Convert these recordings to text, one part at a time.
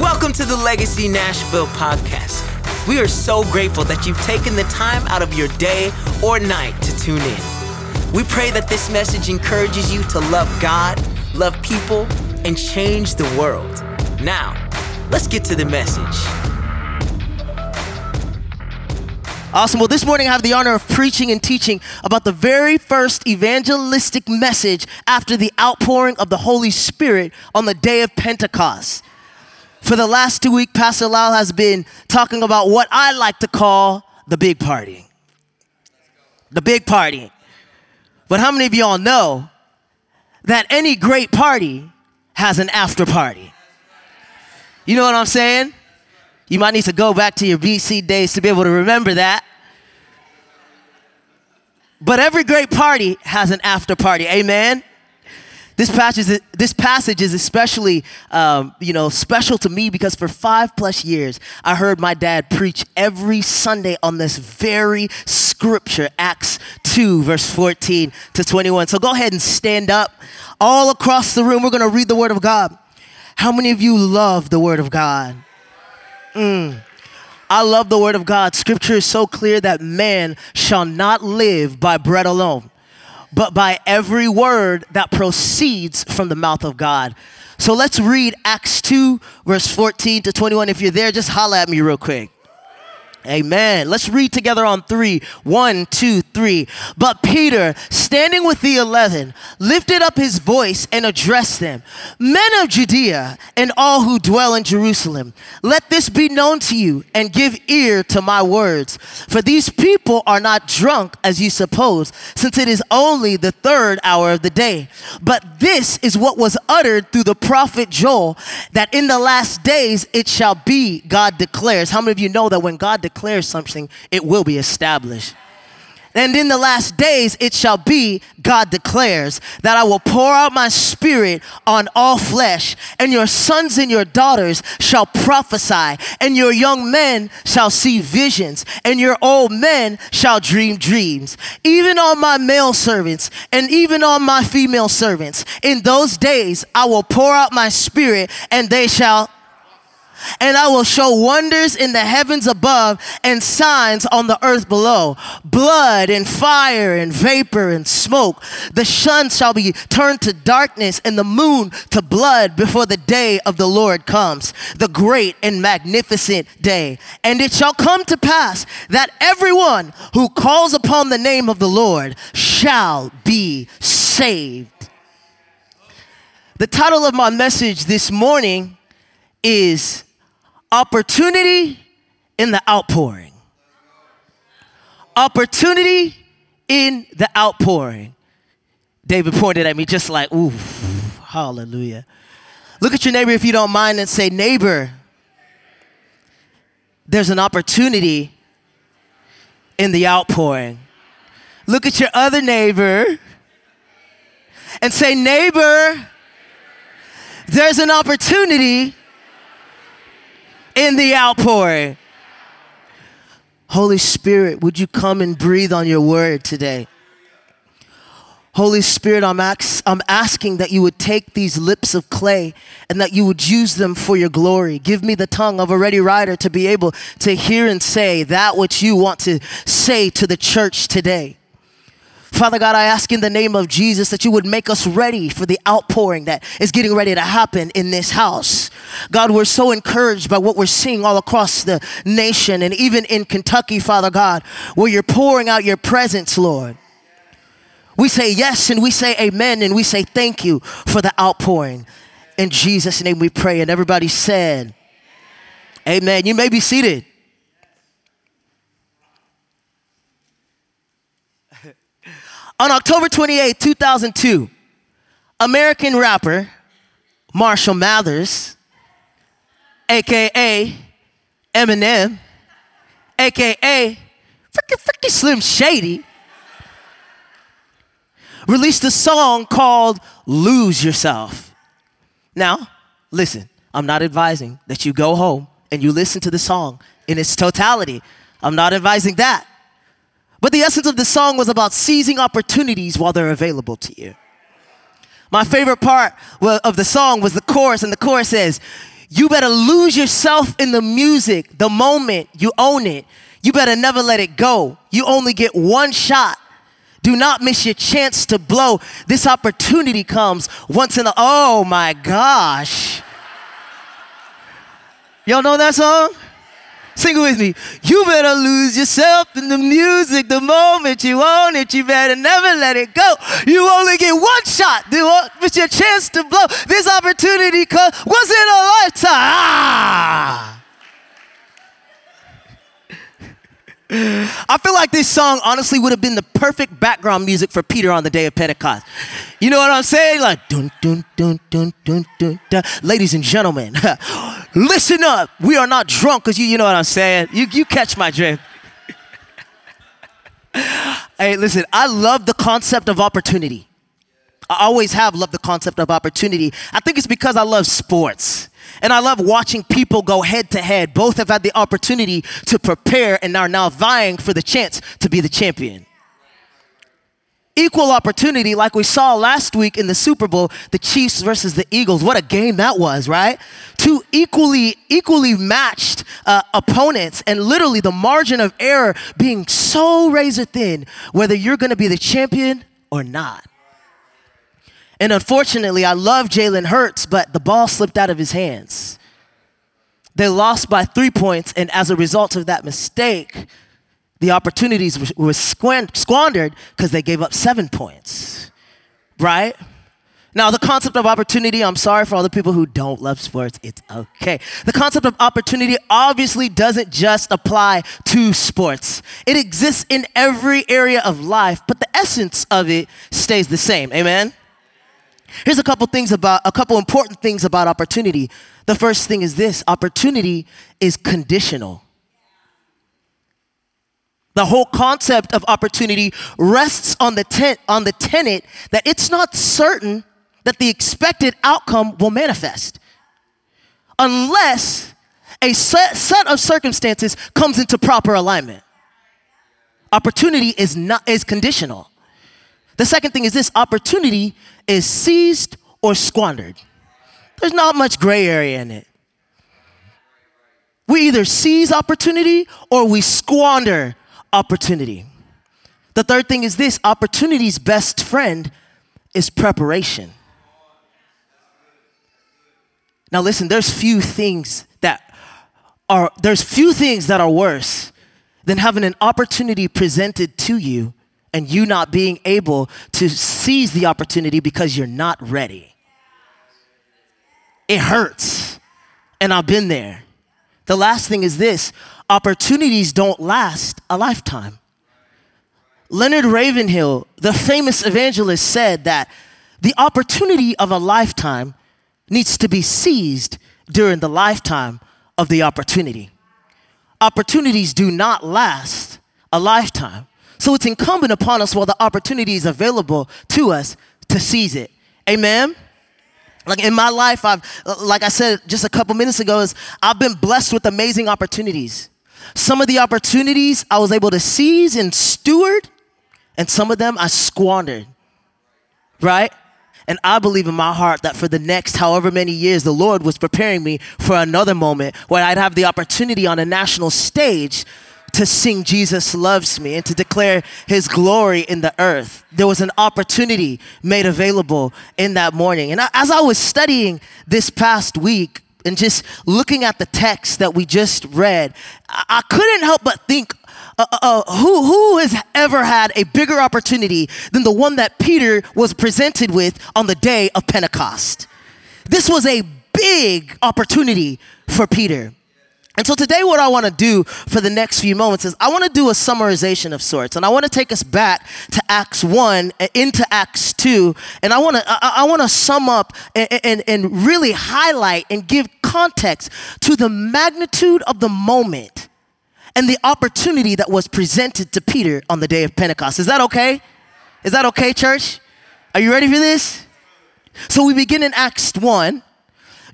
Welcome to the Legacy Nashville podcast. We are so grateful that you've taken the time out of your day or night to tune in. We pray that this message encourages you to love God, love people, and change the world. Now, let's get to the message. Awesome. Well, this morning I have the honor of preaching and teaching about the very first evangelistic message after the outpouring of the Holy Spirit on the day of Pentecost. For the last two weeks, Pastor Lyle has been talking about what I like to call the big party. The big party. But how many of y'all know that any great party has an after party? You know what I'm saying? You might need to go back to your BC days to be able to remember that. But every great party has an after party. Amen. This passage, this passage is especially, um, you know, special to me because for five plus years, I heard my dad preach every Sunday on this very scripture, Acts 2, verse 14 to 21. So go ahead and stand up. All across the room, we're going to read the Word of God. How many of you love the Word of God? Mm. I love the Word of God. Scripture is so clear that man shall not live by bread alone but by every word that proceeds from the mouth of God. So let's read Acts 2, verse 14 to 21. If you're there, just holla at me real quick. Amen. Let's read together on three. One, two, three. But Peter, standing with the eleven, lifted up his voice and addressed them Men of Judea and all who dwell in Jerusalem, let this be known to you and give ear to my words. For these people are not drunk as you suppose, since it is only the third hour of the day. But this is what was uttered through the prophet Joel that in the last days it shall be, God declares. How many of you know that when God declares, declares something, it will be established. And in the last days it shall be, God declares, that I will pour out my spirit on all flesh, and your sons and your daughters shall prophesy, and your young men shall see visions, and your old men shall dream dreams. Even on my male servants, and even on my female servants, in those days I will pour out my spirit, and they shall and I will show wonders in the heavens above and signs on the earth below blood and fire and vapor and smoke. The sun shall be turned to darkness and the moon to blood before the day of the Lord comes, the great and magnificent day. And it shall come to pass that everyone who calls upon the name of the Lord shall be saved. The title of my message this morning is opportunity in the outpouring. Opportunity in the outpouring. David pointed at me just like, ooh, hallelujah. Look at your neighbor if you don't mind and say, neighbor, there's an opportunity in the outpouring. Look at your other neighbor and say, neighbor, there's an opportunity in the outpouring. Holy Spirit, would you come and breathe on your word today? Holy Spirit, I'm, ax- I'm asking that you would take these lips of clay and that you would use them for your glory. Give me the tongue of a ready writer to be able to hear and say that which you want to say to the church today. Father God, I ask in the name of Jesus that you would make us ready for the outpouring that is getting ready to happen in this house. God, we're so encouraged by what we're seeing all across the nation and even in Kentucky, Father God, where you're pouring out your presence, Lord. We say yes and we say amen and we say thank you for the outpouring. In Jesus' name we pray. And everybody said, Amen. You may be seated. On October 28, 2002, American rapper Marshall Mathers, aka Eminem, aka freaking freaking Slim Shady, released a song called Lose Yourself. Now, listen, I'm not advising that you go home and you listen to the song in its totality. I'm not advising that. But the essence of the song was about seizing opportunities while they're available to you. My favorite part of the song was the chorus, and the chorus says, You better lose yourself in the music the moment you own it. You better never let it go. You only get one shot. Do not miss your chance to blow. This opportunity comes once in a, oh my gosh. Y'all know that song? Sing it with me. You better lose yourself in the music the moment you own it. You better never let it go. You only get one shot. It's your chance to blow. This opportunity comes once in a lifetime. Ah! I feel like this song honestly would have been the perfect background music for Peter on the day of Pentecost. You know what I'm saying? Like dun dun dun dun dun dun. dun. Ladies and gentlemen, listen up. We are not drunk because you you know what I'm saying. You you catch my drift. hey, listen. I love the concept of opportunity. I always have loved the concept of opportunity. I think it's because I love sports. And I love watching people go head to head. Both have had the opportunity to prepare and are now vying for the chance to be the champion. Equal opportunity, like we saw last week in the Super Bowl, the Chiefs versus the Eagles. What a game that was, right? Two equally, equally matched uh, opponents, and literally the margin of error being so razor thin, whether you're going to be the champion or not. And unfortunately, I love Jalen Hurts, but the ball slipped out of his hands. They lost by three points, and as a result of that mistake, the opportunities were squandered because they gave up seven points. Right? Now, the concept of opportunity, I'm sorry for all the people who don't love sports, it's okay. The concept of opportunity obviously doesn't just apply to sports, it exists in every area of life, but the essence of it stays the same. Amen? Here's a couple things about a couple important things about opportunity. The first thing is this opportunity is conditional. The whole concept of opportunity rests on the, tent, on the tenet that it's not certain that the expected outcome will manifest unless a set, set of circumstances comes into proper alignment. Opportunity is not is conditional. The second thing is this opportunity is seized or squandered. There's not much gray area in it. We either seize opportunity or we squander opportunity. The third thing is this opportunity's best friend is preparation. Now listen, there's few things that are there's few things that are worse than having an opportunity presented to you and you not being able to seize the opportunity because you're not ready. It hurts. And I've been there. The last thing is this opportunities don't last a lifetime. Leonard Ravenhill, the famous evangelist, said that the opportunity of a lifetime needs to be seized during the lifetime of the opportunity. Opportunities do not last a lifetime. So it's incumbent upon us while the opportunity is available to us to seize it. Amen. Like in my life, I've, like I said just a couple minutes ago, is I've been blessed with amazing opportunities. Some of the opportunities I was able to seize and steward, and some of them I squandered. Right? And I believe in my heart that for the next however many years, the Lord was preparing me for another moment where I'd have the opportunity on a national stage to sing Jesus loves me and to declare his glory in the earth. There was an opportunity made available in that morning. And as I was studying this past week and just looking at the text that we just read, I couldn't help but think uh, uh, uh, who, who has ever had a bigger opportunity than the one that Peter was presented with on the day of Pentecost? This was a big opportunity for Peter. And so today, what I want to do for the next few moments is I want to do a summarization of sorts, and I want to take us back to Acts one uh, into Acts two, and I want to I, I want to sum up and, and, and really highlight and give context to the magnitude of the moment and the opportunity that was presented to Peter on the day of Pentecost. Is that okay? Is that okay, church? Are you ready for this? So we begin in Acts one.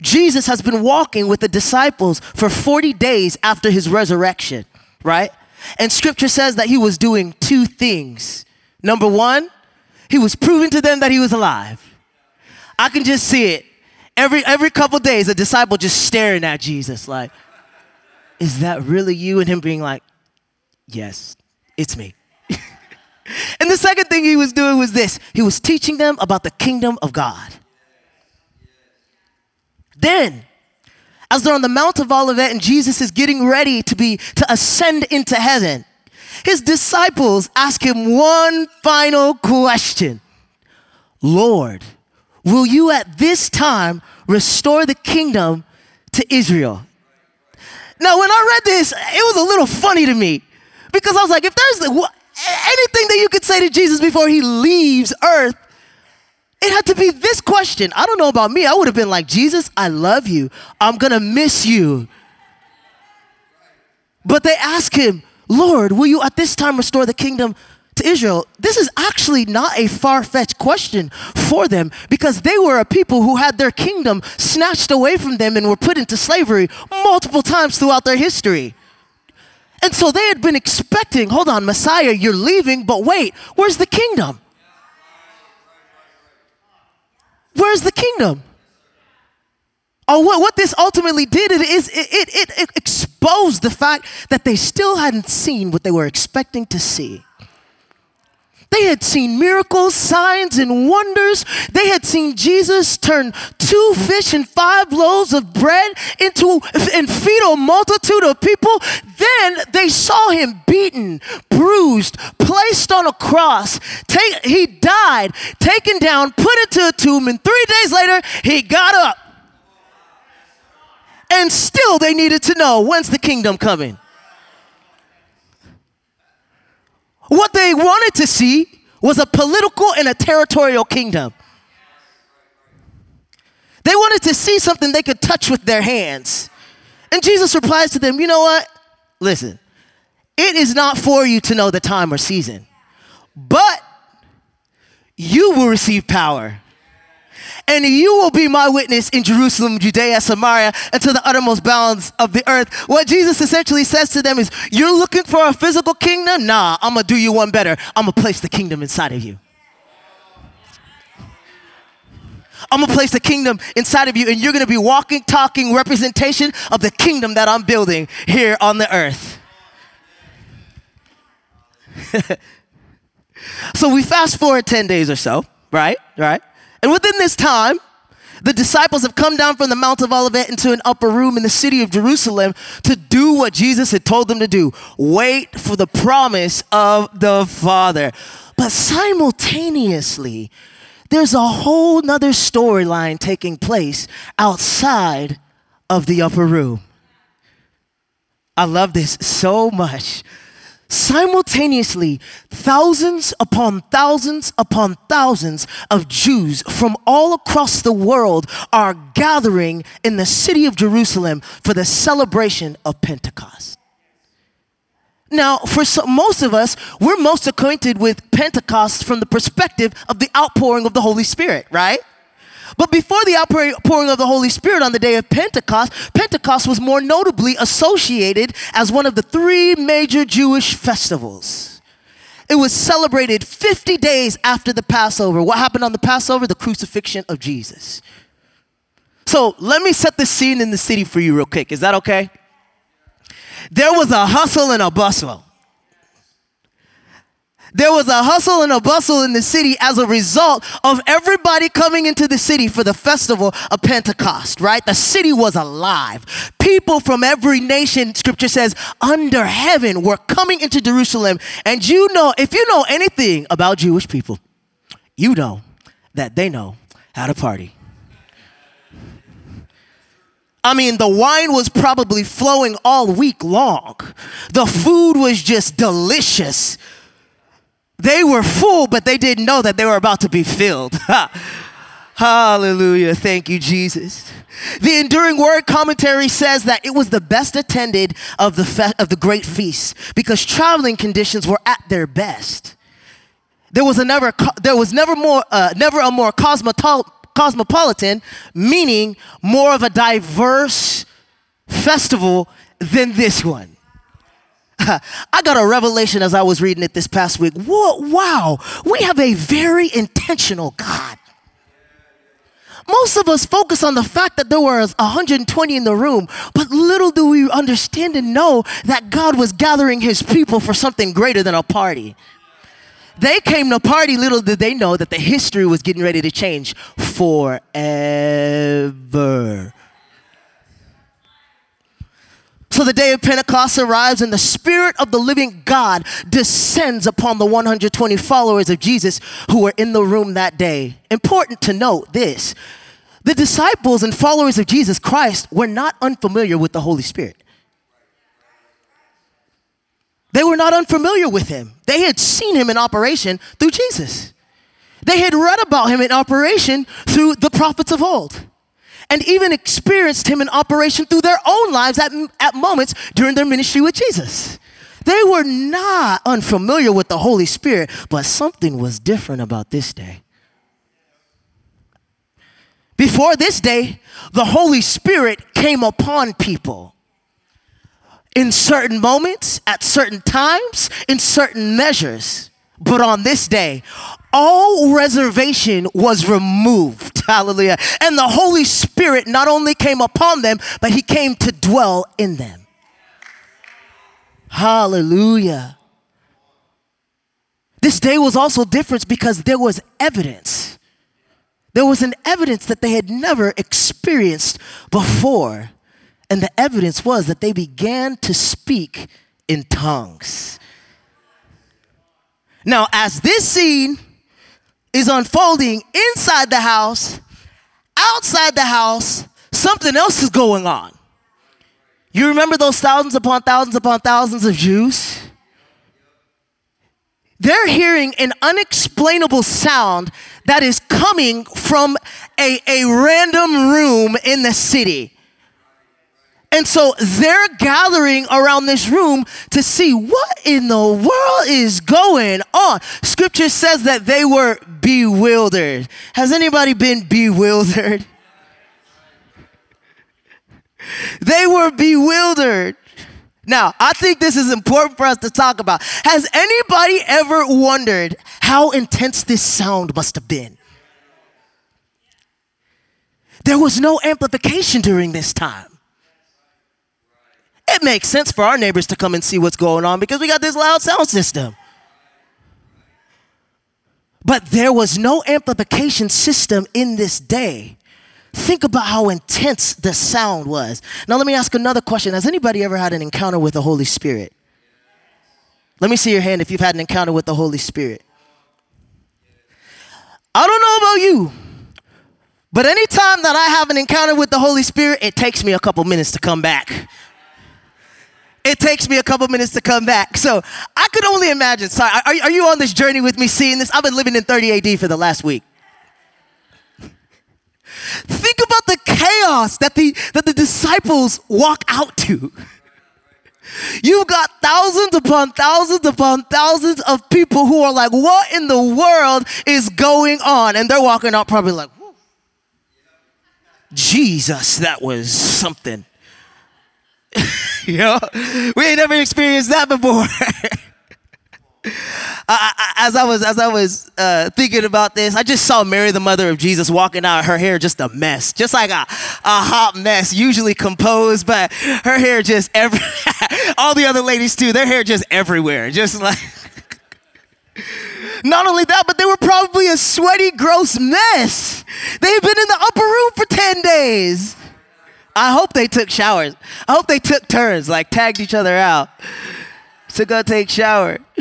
Jesus has been walking with the disciples for 40 days after his resurrection, right? And scripture says that he was doing two things. Number one, he was proving to them that he was alive. I can just see it. every every couple days, a disciple just staring at Jesus, like, is that really you? And him being like, yes, it's me. and the second thing he was doing was this he was teaching them about the kingdom of God. Then, as they're on the Mount of Olivet and Jesus is getting ready to be to ascend into heaven, his disciples ask him one final question. Lord, will you at this time restore the kingdom to Israel? Now, when I read this, it was a little funny to me because I was like, if there's anything that you could say to Jesus before he leaves earth, it had to be this question. I don't know about me. I would have been like, Jesus, I love you. I'm going to miss you. But they ask him, Lord, will you at this time restore the kingdom to Israel? This is actually not a far fetched question for them because they were a people who had their kingdom snatched away from them and were put into slavery multiple times throughout their history. And so they had been expecting, hold on, Messiah, you're leaving, but wait, where's the kingdom? Where's the kingdom? Oh, what, what this ultimately did is it, it, it, it exposed the fact that they still hadn't seen what they were expecting to see. They had seen miracles, signs, and wonders. They had seen Jesus turn two fish and five loaves of bread into and feed a multitude of people. Then they saw him beaten, bruised, placed on a cross. Take, he died, taken down, put into a tomb, and three days later, he got up. And still they needed to know when's the kingdom coming? What they wanted to see was a political and a territorial kingdom. They wanted to see something they could touch with their hands. And Jesus replies to them, You know what? Listen, it is not for you to know the time or season, but you will receive power and you will be my witness in Jerusalem, Judea, Samaria, and to the uttermost bounds of the earth. What Jesus essentially says to them is, You're looking for a physical kingdom? Nah, I'm gonna do you one better. I'm gonna place the kingdom inside of you. I'm gonna place the kingdom inside of you, and you're gonna be walking, talking representation of the kingdom that I'm building here on the earth. so we fast forward 10 days or so, right? Right? And within this time, the disciples have come down from the Mount of Olivet into an upper room in the city of Jerusalem to do what Jesus had told them to do wait for the promise of the Father. But simultaneously, there's a whole nother storyline taking place outside of the upper room. I love this so much Simultaneously, thousands upon thousands upon thousands of Jews from all across the world are gathering in the city of Jerusalem for the celebration of Pentecost. Now, for some, most of us, we're most acquainted with Pentecost from the perspective of the outpouring of the Holy Spirit, right? But before the outpouring of the Holy Spirit on the day of Pentecost, Pentecost was more notably associated as one of the three major Jewish festivals. It was celebrated 50 days after the Passover. What happened on the Passover? The crucifixion of Jesus. So let me set the scene in the city for you, real quick. Is that okay? There was a hustle and a bustle there was a hustle and a bustle in the city as a result of everybody coming into the city for the festival of Pentecost, right? The city was alive. People from every nation, scripture says, under heaven were coming into Jerusalem. And you know, if you know anything about Jewish people, you know that they know how to party. I mean, the wine was probably flowing all week long. The food was just delicious. They were full, but they didn't know that they were about to be filled. Hallelujah. Thank you, Jesus. The Enduring Word commentary says that it was the best attended of the, fe- of the great feast because traveling conditions were at their best. There was, a never, there was never, more, uh, never a more cosmopolitan, meaning more of a diverse festival than this one. I got a revelation as I was reading it this past week. Whoa, wow, we have a very intentional God. most of us focus on the fact that there were 120 in the room, but little do we understand and know that God was gathering his people for something greater than a party. They came to party, little did they know that the history was getting ready to change forever. So the day of Pentecost arrives, and the Spirit of the living God descends upon the 120 followers of Jesus who were in the room that day. Important to note this the disciples and followers of Jesus Christ were not unfamiliar with the Holy Spirit. They were not unfamiliar with him. They had seen him in operation through Jesus. They had read about him in operation through the prophets of old and even experienced him in operation through their own lives at, at moments during their ministry with Jesus. They were not unfamiliar with the Holy Spirit, but something was different about this day. Before this day, the Holy Spirit came upon people in certain moments, at certain times, in certain measures. But on this day, all reservation was removed. Hallelujah. And the Holy Spirit not only came upon them, but he came to dwell in them. Hallelujah. This day was also different because there was evidence. There was an evidence that they had never experienced before. And the evidence was that they began to speak in tongues. Now, as this scene is unfolding inside the house, outside the house, something else is going on. You remember those thousands upon thousands upon thousands of Jews? They're hearing an unexplainable sound that is coming from a, a random room in the city. And so they're gathering around this room to see what in the world is going on. Scripture says that they were bewildered. Has anybody been bewildered? They were bewildered. Now, I think this is important for us to talk about. Has anybody ever wondered how intense this sound must have been? There was no amplification during this time. It makes sense for our neighbors to come and see what's going on because we got this loud sound system. But there was no amplification system in this day. Think about how intense the sound was. Now, let me ask another question Has anybody ever had an encounter with the Holy Spirit? Let me see your hand if you've had an encounter with the Holy Spirit. I don't know about you, but anytime that I have an encounter with the Holy Spirit, it takes me a couple minutes to come back it takes me a couple minutes to come back. So I could only imagine. Sorry, are, are you on this journey with me seeing this? I've been living in 30 AD for the last week. Think about the chaos that the, that the disciples walk out to. You've got thousands upon thousands upon thousands of people who are like, what in the world is going on? And they're walking out probably like, Jesus, that was something. you know, we ain't never experienced that before. I, as I was as I was uh, thinking about this, I just saw Mary, the mother of Jesus, walking out. Her hair just a mess, just like a, a hot mess. Usually composed, but her hair just every. all the other ladies too, their hair just everywhere, just like. Not only that, but they were probably a sweaty, gross mess. They've been in the upper room for ten days. I hope they took showers. I hope they took turns, like tagged each other out to go take shower.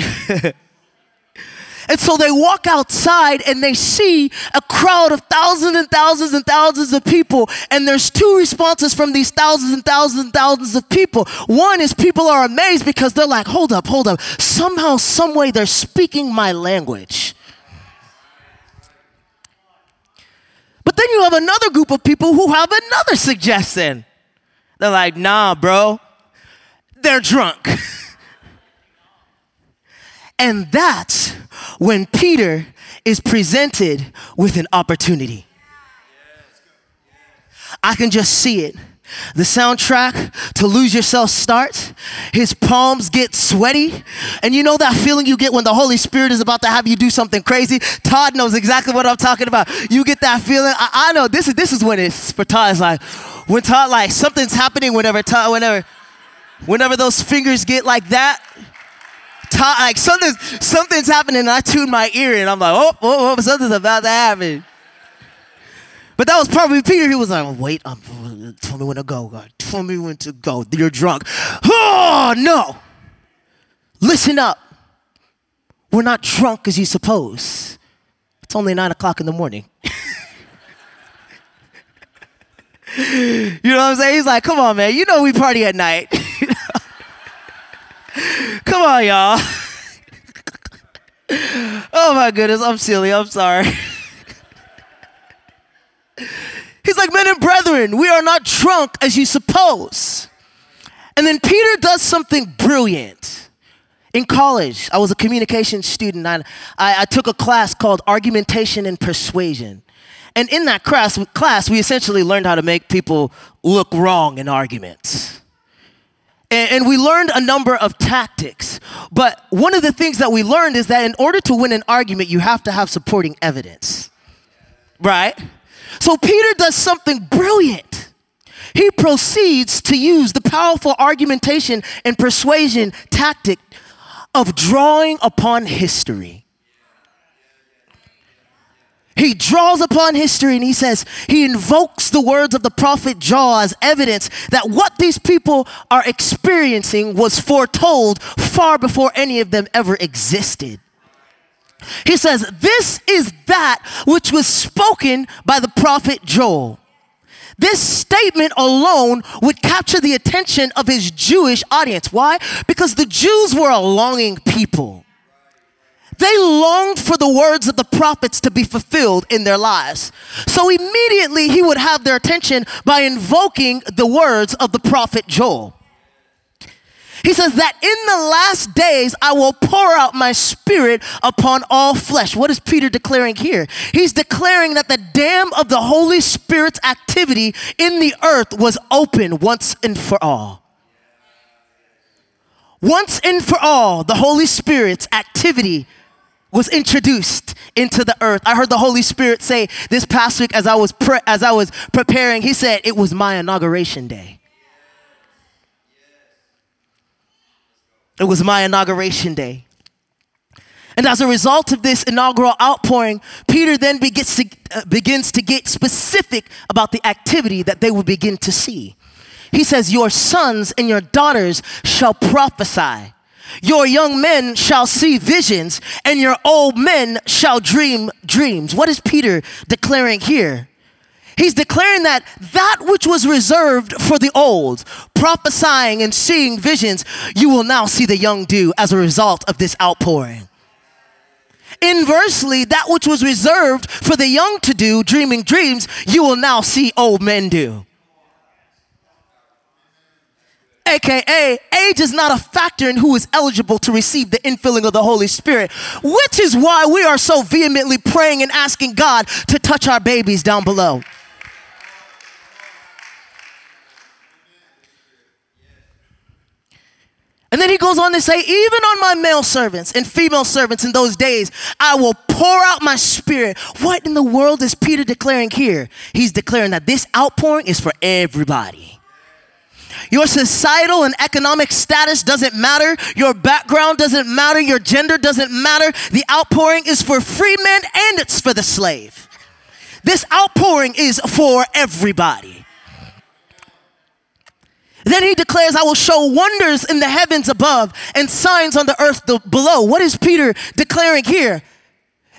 and so they walk outside and they see a crowd of thousands and thousands and thousands of people. And there's two responses from these thousands and thousands and thousands of people. One is people are amazed because they're like, hold up, hold up. Somehow, someway, they're speaking my language. Then you have another group of people who have another suggestion. They're like, nah, bro, they're drunk. and that's when Peter is presented with an opportunity. I can just see it. The soundtrack to Lose Yourself starts. His palms get sweaty. And you know that feeling you get when the Holy Spirit is about to have you do something crazy? Todd knows exactly what I'm talking about. You get that feeling. I, I know this is this is when it's for Todd. It's like when Todd like something's happening whenever Todd whenever whenever those fingers get like that. Todd, like something's something's happening I tune my ear and I'm like, oh, oh, oh something's about to happen. But that was probably Peter. He was like, wait, um, tell me when to go, God. Tell me when to go. You're drunk. Oh, no. Listen up. We're not drunk as you suppose. It's only nine o'clock in the morning. you know what I'm saying? He's like, come on, man. You know we party at night. come on, y'all. oh my goodness, I'm silly. I'm sorry. He's like, men and brethren, we are not drunk as you suppose. And then Peter does something brilliant. In college, I was a communication student. I, I, I took a class called Argumentation and Persuasion. And in that class, class, we essentially learned how to make people look wrong in arguments. And, and we learned a number of tactics. But one of the things that we learned is that in order to win an argument, you have to have supporting evidence. Right? So Peter does something brilliant. He proceeds to use the powerful argumentation and persuasion tactic of drawing upon history. He draws upon history and he says, he invokes the words of the prophet Joel as evidence that what these people are experiencing was foretold far before any of them ever existed. He says, This is that which was spoken by the prophet Joel. This statement alone would capture the attention of his Jewish audience. Why? Because the Jews were a longing people. They longed for the words of the prophets to be fulfilled in their lives. So immediately he would have their attention by invoking the words of the prophet Joel. He says that in the last days I will pour out my spirit upon all flesh. What is Peter declaring here? He's declaring that the dam of the Holy Spirit's activity in the earth was open once and for all. Once and for all, the Holy Spirit's activity was introduced into the earth. I heard the Holy Spirit say this past week as I was pre- as I was preparing. He said it was my inauguration day. It was my inauguration day. And as a result of this inaugural outpouring, Peter then begins to, uh, begins to get specific about the activity that they will begin to see. He says, Your sons and your daughters shall prophesy. Your young men shall see visions, and your old men shall dream dreams. What is Peter declaring here? He's declaring that that which was reserved for the old, prophesying and seeing visions, you will now see the young do as a result of this outpouring. Inversely, that which was reserved for the young to do, dreaming dreams, you will now see old men do. AKA, age is not a factor in who is eligible to receive the infilling of the Holy Spirit, which is why we are so vehemently praying and asking God to touch our babies down below. And then he goes on to say, even on my male servants and female servants in those days, I will pour out my spirit. What in the world is Peter declaring here? He's declaring that this outpouring is for everybody. Your societal and economic status doesn't matter. Your background doesn't matter. Your gender doesn't matter. The outpouring is for free men and it's for the slave. This outpouring is for everybody. Then he declares, I will show wonders in the heavens above and signs on the earth below. What is Peter declaring here?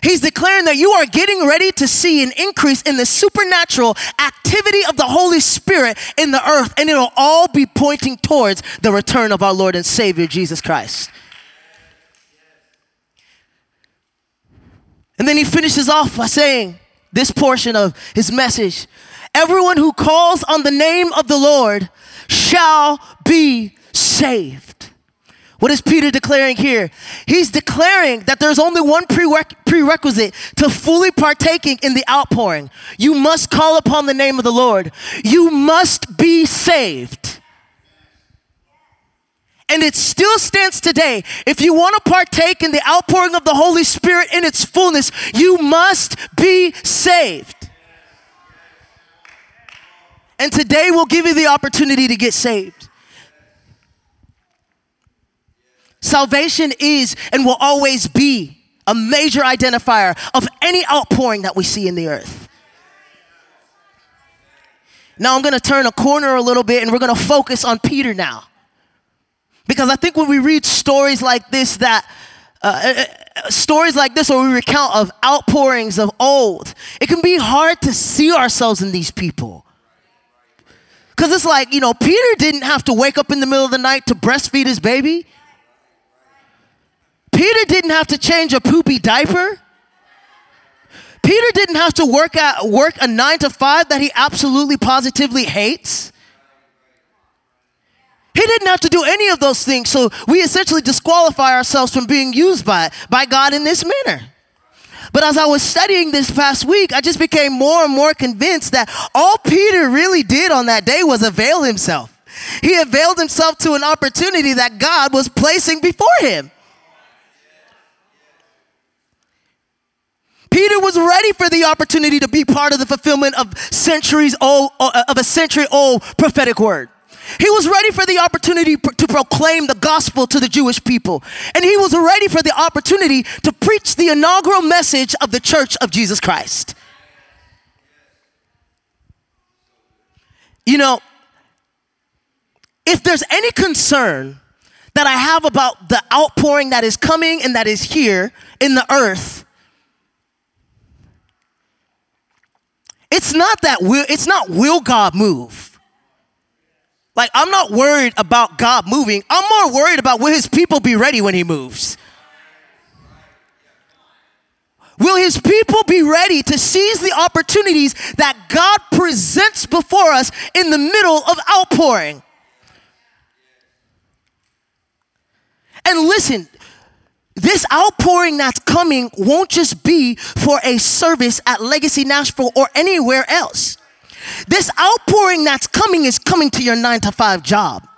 He's declaring that you are getting ready to see an increase in the supernatural activity of the Holy Spirit in the earth, and it'll all be pointing towards the return of our Lord and Savior Jesus Christ. And then he finishes off by saying this portion of his message Everyone who calls on the name of the Lord shall be saved. What is Peter declaring here? He's declaring that there's only one prerequisite to fully partaking in the outpouring. You must call upon the name of the Lord. You must be saved. And it still stands today. If you want to partake in the outpouring of the Holy Spirit in its fullness, you must be saved. And today we'll give you the opportunity to get saved. Salvation is and will always be a major identifier of any outpouring that we see in the earth. Now I'm going to turn a corner a little bit and we're going to focus on Peter now. Because I think when we read stories like this that uh, uh, uh stories like this or we recount of outpourings of old, it can be hard to see ourselves in these people. Because it's like, you know, Peter didn't have to wake up in the middle of the night to breastfeed his baby. Peter didn't have to change a poopy diaper. Peter didn't have to work at work a 9 to 5 that he absolutely positively hates. He didn't have to do any of those things. So we essentially disqualify ourselves from being used by, by God in this manner. But as I was studying this past week, I just became more and more convinced that all Peter really did on that day was avail himself. He availed himself to an opportunity that God was placing before him. Peter was ready for the opportunity to be part of the fulfillment of centuries old, uh, of a century old prophetic word. He was ready for the opportunity to proclaim the gospel to the Jewish people. And he was ready for the opportunity to preach the inaugural message of the church of Jesus Christ. You know, if there's any concern that I have about the outpouring that is coming and that is here in the earth, It's not that will, it's not will God move. Like I'm not worried about God moving. I'm more worried about will his people be ready when he moves. Will his people be ready to seize the opportunities that God presents before us in the middle of outpouring? And listen, this outpouring that's coming won't just be for a service at Legacy Nashville or anywhere else. This outpouring that's coming is coming to your nine to five job.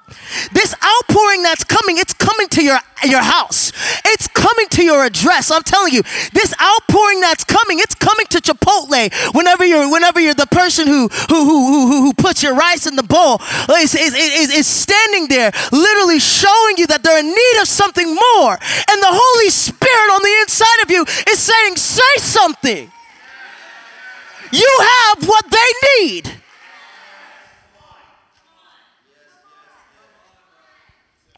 This outpouring that's coming, it's coming to your, your house. It's coming to your address. I'm telling you, this outpouring that's coming, it's coming to Chipotle. Whenever you're, whenever you're the person who, who, who, who, who puts your rice in the bowl, is, is, is, is standing there, literally showing you that they're in need of something more. And the Holy Spirit on the inside of you is saying, say something. You have what they need.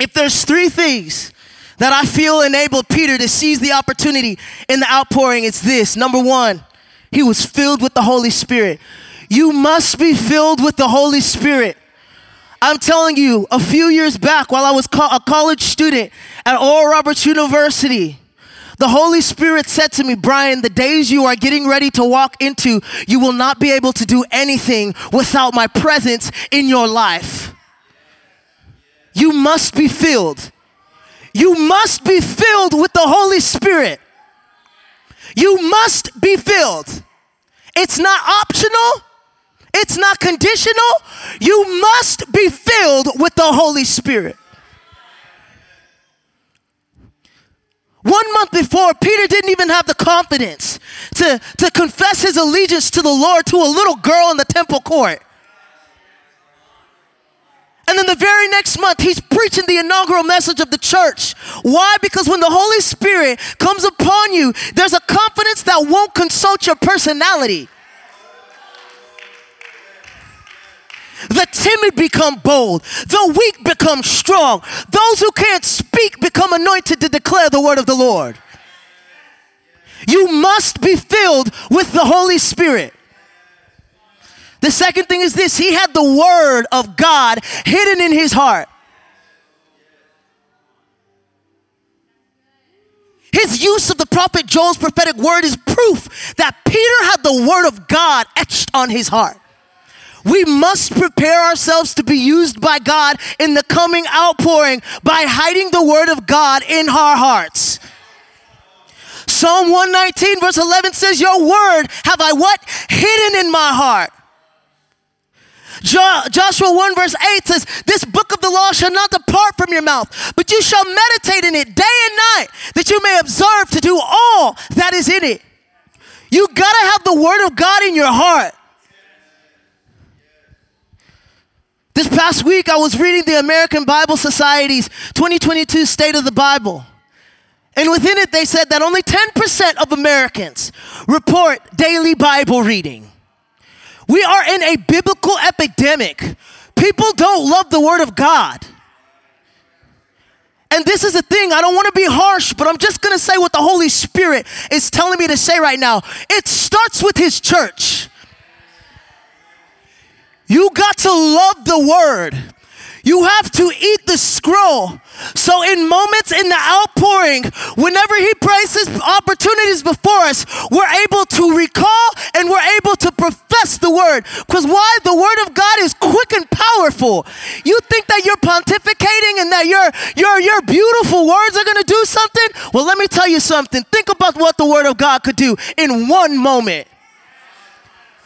If there's three things that I feel enabled Peter to seize the opportunity in the outpouring, it's this. Number one, he was filled with the Holy Spirit. You must be filled with the Holy Spirit. I'm telling you, a few years back, while I was a college student at Oral Roberts University, the Holy Spirit said to me, Brian, the days you are getting ready to walk into, you will not be able to do anything without my presence in your life. You must be filled. You must be filled with the Holy Spirit. You must be filled. It's not optional. It's not conditional. You must be filled with the Holy Spirit. One month before, Peter didn't even have the confidence to, to confess his allegiance to the Lord to a little girl in the temple court. And then the very next month, he's preaching the inaugural message of the church. Why? Because when the Holy Spirit comes upon you, there's a confidence that won't consult your personality. The timid become bold. The weak become strong. Those who can't speak become anointed to declare the word of the Lord. You must be filled with the Holy Spirit. The second thing is this he had the word of God hidden in his heart. His use of the prophet Joel's prophetic word is proof that Peter had the word of God etched on his heart. We must prepare ourselves to be used by God in the coming outpouring by hiding the word of God in our hearts. Psalm 119, verse 11 says, Your word have I what? Hidden in my heart. Jo- Joshua 1, verse 8 says, This book of the law shall not depart from your mouth, but you shall meditate in it day and night, that you may observe to do all that is in it. You gotta have the word of God in your heart. This past week, I was reading the American Bible Society's 2022 State of the Bible. And within it, they said that only 10% of Americans report daily Bible reading. We are in a biblical epidemic. People don't love the Word of God. And this is the thing, I don't want to be harsh, but I'm just going to say what the Holy Spirit is telling me to say right now. It starts with His church. You got to love the Word. You have to eat the scroll. So, in moments in the outpouring, whenever He places opportunities before us, we're able to recall and we're able to profess the word. Because why? The word of God is quick and powerful. You think that you're pontificating and that your your your beautiful words are going to do something? Well, let me tell you something. Think about what the word of God could do in one moment.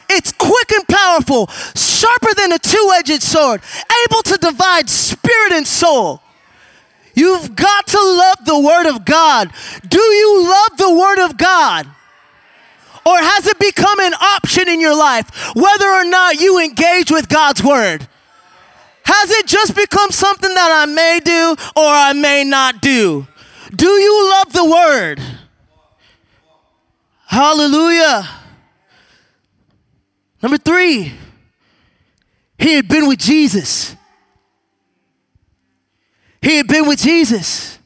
It's quick and powerful, sharper than a two edged sword, able to divide spirit and soul. You've got to love the Word of God. Do you love the Word of God? Or has it become an option in your life whether or not you engage with God's Word? Has it just become something that I may do or I may not do? Do you love the Word? Hallelujah. Number three, he had been with Jesus. He had been with Jesus.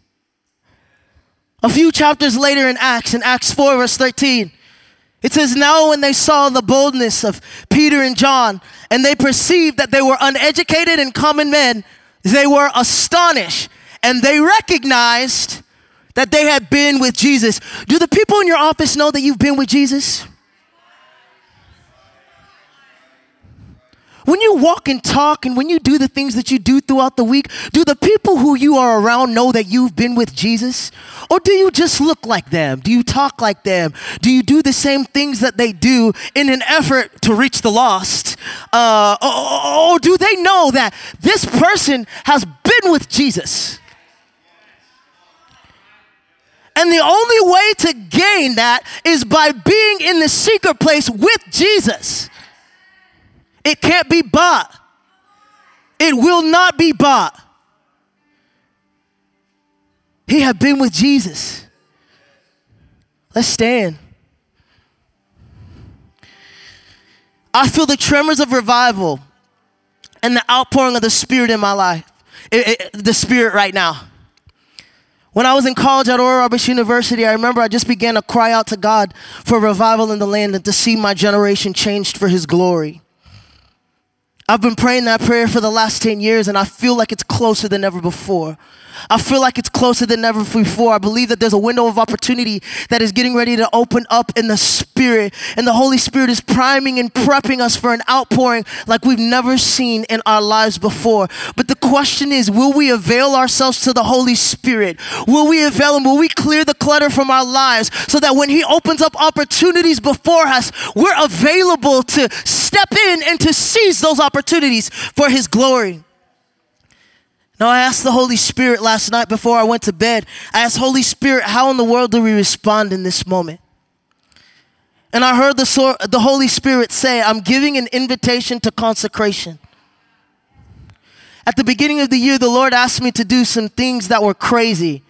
A few chapters later in Acts, in Acts 4, verse 13, it says, Now when they saw the boldness of Peter and John, and they perceived that they were uneducated and common men, they were astonished, and they recognized that they had been with Jesus. Do the people in your office know that you've been with Jesus? When you walk and talk and when you do the things that you do throughout the week, do the people who you are around know that you've been with Jesus? Or do you just look like them? Do you talk like them? Do you do the same things that they do in an effort to reach the lost? Uh, or, or do they know that this person has been with Jesus? And the only way to gain that is by being in the secret place with Jesus. It can't be bought. It will not be bought. He had been with Jesus. Let's stand. I feel the tremors of revival and the outpouring of the Spirit in my life, it, it, the Spirit right now. When I was in college at Oral Roberts University, I remember I just began to cry out to God for revival in the land and to see my generation changed for His glory. I've been praying that prayer for the last 10 years and I feel like it's closer than ever before. I feel like it's closer than ever before. I believe that there's a window of opportunity that is getting ready to open up in the Spirit. And the Holy Spirit is priming and prepping us for an outpouring like we've never seen in our lives before. But the question is will we avail ourselves to the Holy Spirit? Will we avail Him? Will we clear the clutter from our lives so that when He opens up opportunities before us, we're available to step in and to seize those opportunities for His glory? Now, I asked the Holy Spirit last night before I went to bed. I asked, Holy Spirit, how in the world do we respond in this moment? And I heard the, the Holy Spirit say, I'm giving an invitation to consecration. At the beginning of the year, the Lord asked me to do some things that were crazy.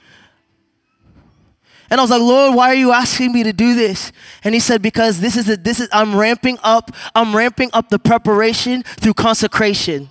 And I was like, Lord, why are you asking me to do this? And he said, because this is a, this is I'm ramping up, I'm ramping up the preparation through consecration.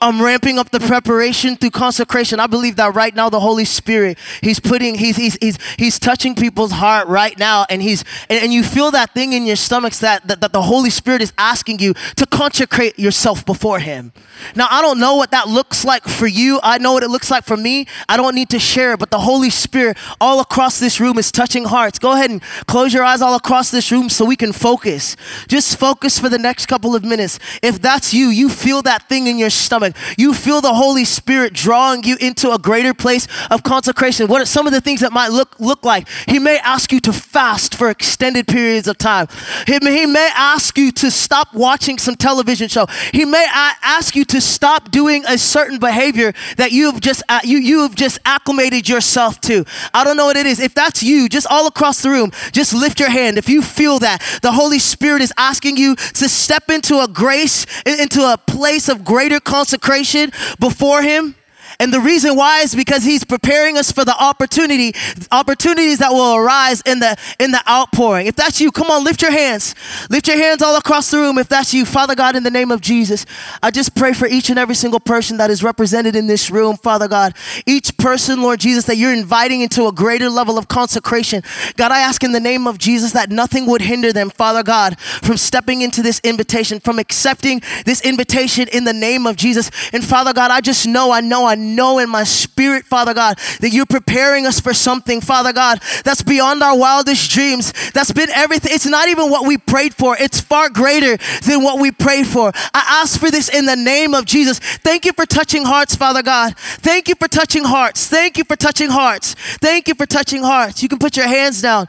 I'm ramping up the preparation through consecration. I believe that right now the Holy Spirit, He's putting, He's He's He's He's touching people's heart right now, and He's and, and you feel that thing in your stomachs that, that that the Holy Spirit is asking you to consecrate yourself before Him. Now I don't know what that looks like for you. I know what it looks like for me. I don't need to share it, but the Holy Spirit all across this room is touching hearts. Go ahead and close your eyes all across this room so we can focus. Just focus for the next couple of minutes. If that's you, you feel that thing in your stomach you feel the Holy Spirit drawing you into a greater place of consecration. What are some of the things that might look, look like? He may ask you to fast for extended periods of time. He may, he may ask you to stop watching some television show. He may ask you to stop doing a certain behavior that you've just, uh, you, you have just acclimated yourself to. I don't know what it is. If that's you, just all across the room, just lift your hand. If you feel that the Holy Spirit is asking you to step into a grace, into a place of greater consecration consecration before Him and the reason why is because he's preparing us for the opportunity, opportunities that will arise in the in the outpouring. If that's you, come on, lift your hands. Lift your hands all across the room. If that's you, Father God, in the name of Jesus, I just pray for each and every single person that is represented in this room, Father God. Each person, Lord Jesus, that you're inviting into a greater level of consecration. God, I ask in the name of Jesus that nothing would hinder them, Father God, from stepping into this invitation, from accepting this invitation in the name of Jesus. And Father God, I just know, I know, I know know in my spirit, Father God, that you're preparing us for something, Father God, that's beyond our wildest dreams. That's been everything. It's not even what we prayed for, it's far greater than what we prayed for. I ask for this in the name of Jesus. Thank you for touching hearts, Father God. Thank you for touching hearts. Thank you for touching hearts. Thank you for touching hearts. You can put your hands down.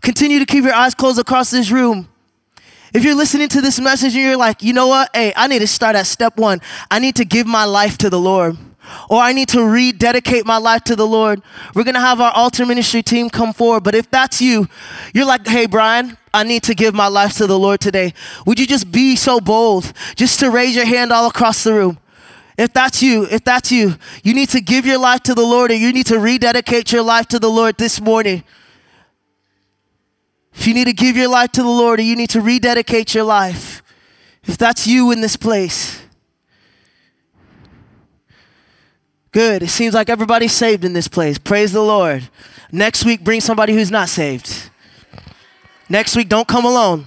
Continue to keep your eyes closed across this room. If you're listening to this message and you're like, you know what? Hey, I need to start at step one. I need to give my life to the Lord or I need to rededicate my life to the Lord, we're gonna have our altar ministry team come forward. But if that's you, you're like, hey, Brian, I need to give my life to the Lord today. Would you just be so bold just to raise your hand all across the room? If that's you, if that's you, you need to give your life to the Lord or you need to rededicate your life to the Lord this morning. If you need to give your life to the Lord or you need to rededicate your life, if that's you in this place, Good. It seems like everybody's saved in this place. Praise the Lord. Next week, bring somebody who's not saved. Next week, don't come alone.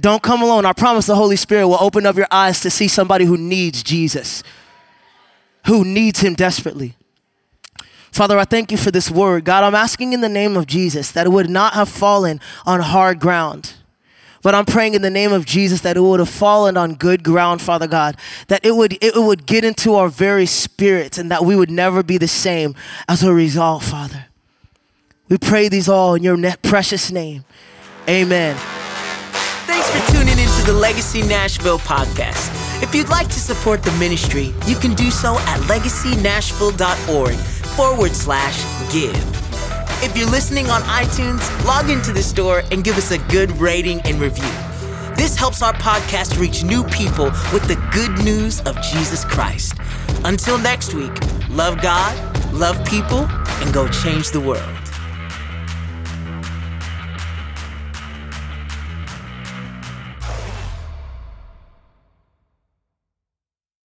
Don't come alone. I promise the Holy Spirit will open up your eyes to see somebody who needs Jesus, who needs Him desperately. Father, I thank you for this word. God, I'm asking in the name of Jesus that it would not have fallen on hard ground but I'm praying in the name of Jesus that it would have fallen on good ground, Father God, that it would, it would get into our very spirits and that we would never be the same as a result, Father. We pray these all in your precious name. Amen. Thanks for tuning into the Legacy Nashville podcast. If you'd like to support the ministry, you can do so at legacynashville.org forward slash give. If you're listening on iTunes, log into the store and give us a good rating and review. This helps our podcast reach new people with the good news of Jesus Christ. Until next week, love God, love people, and go change the world.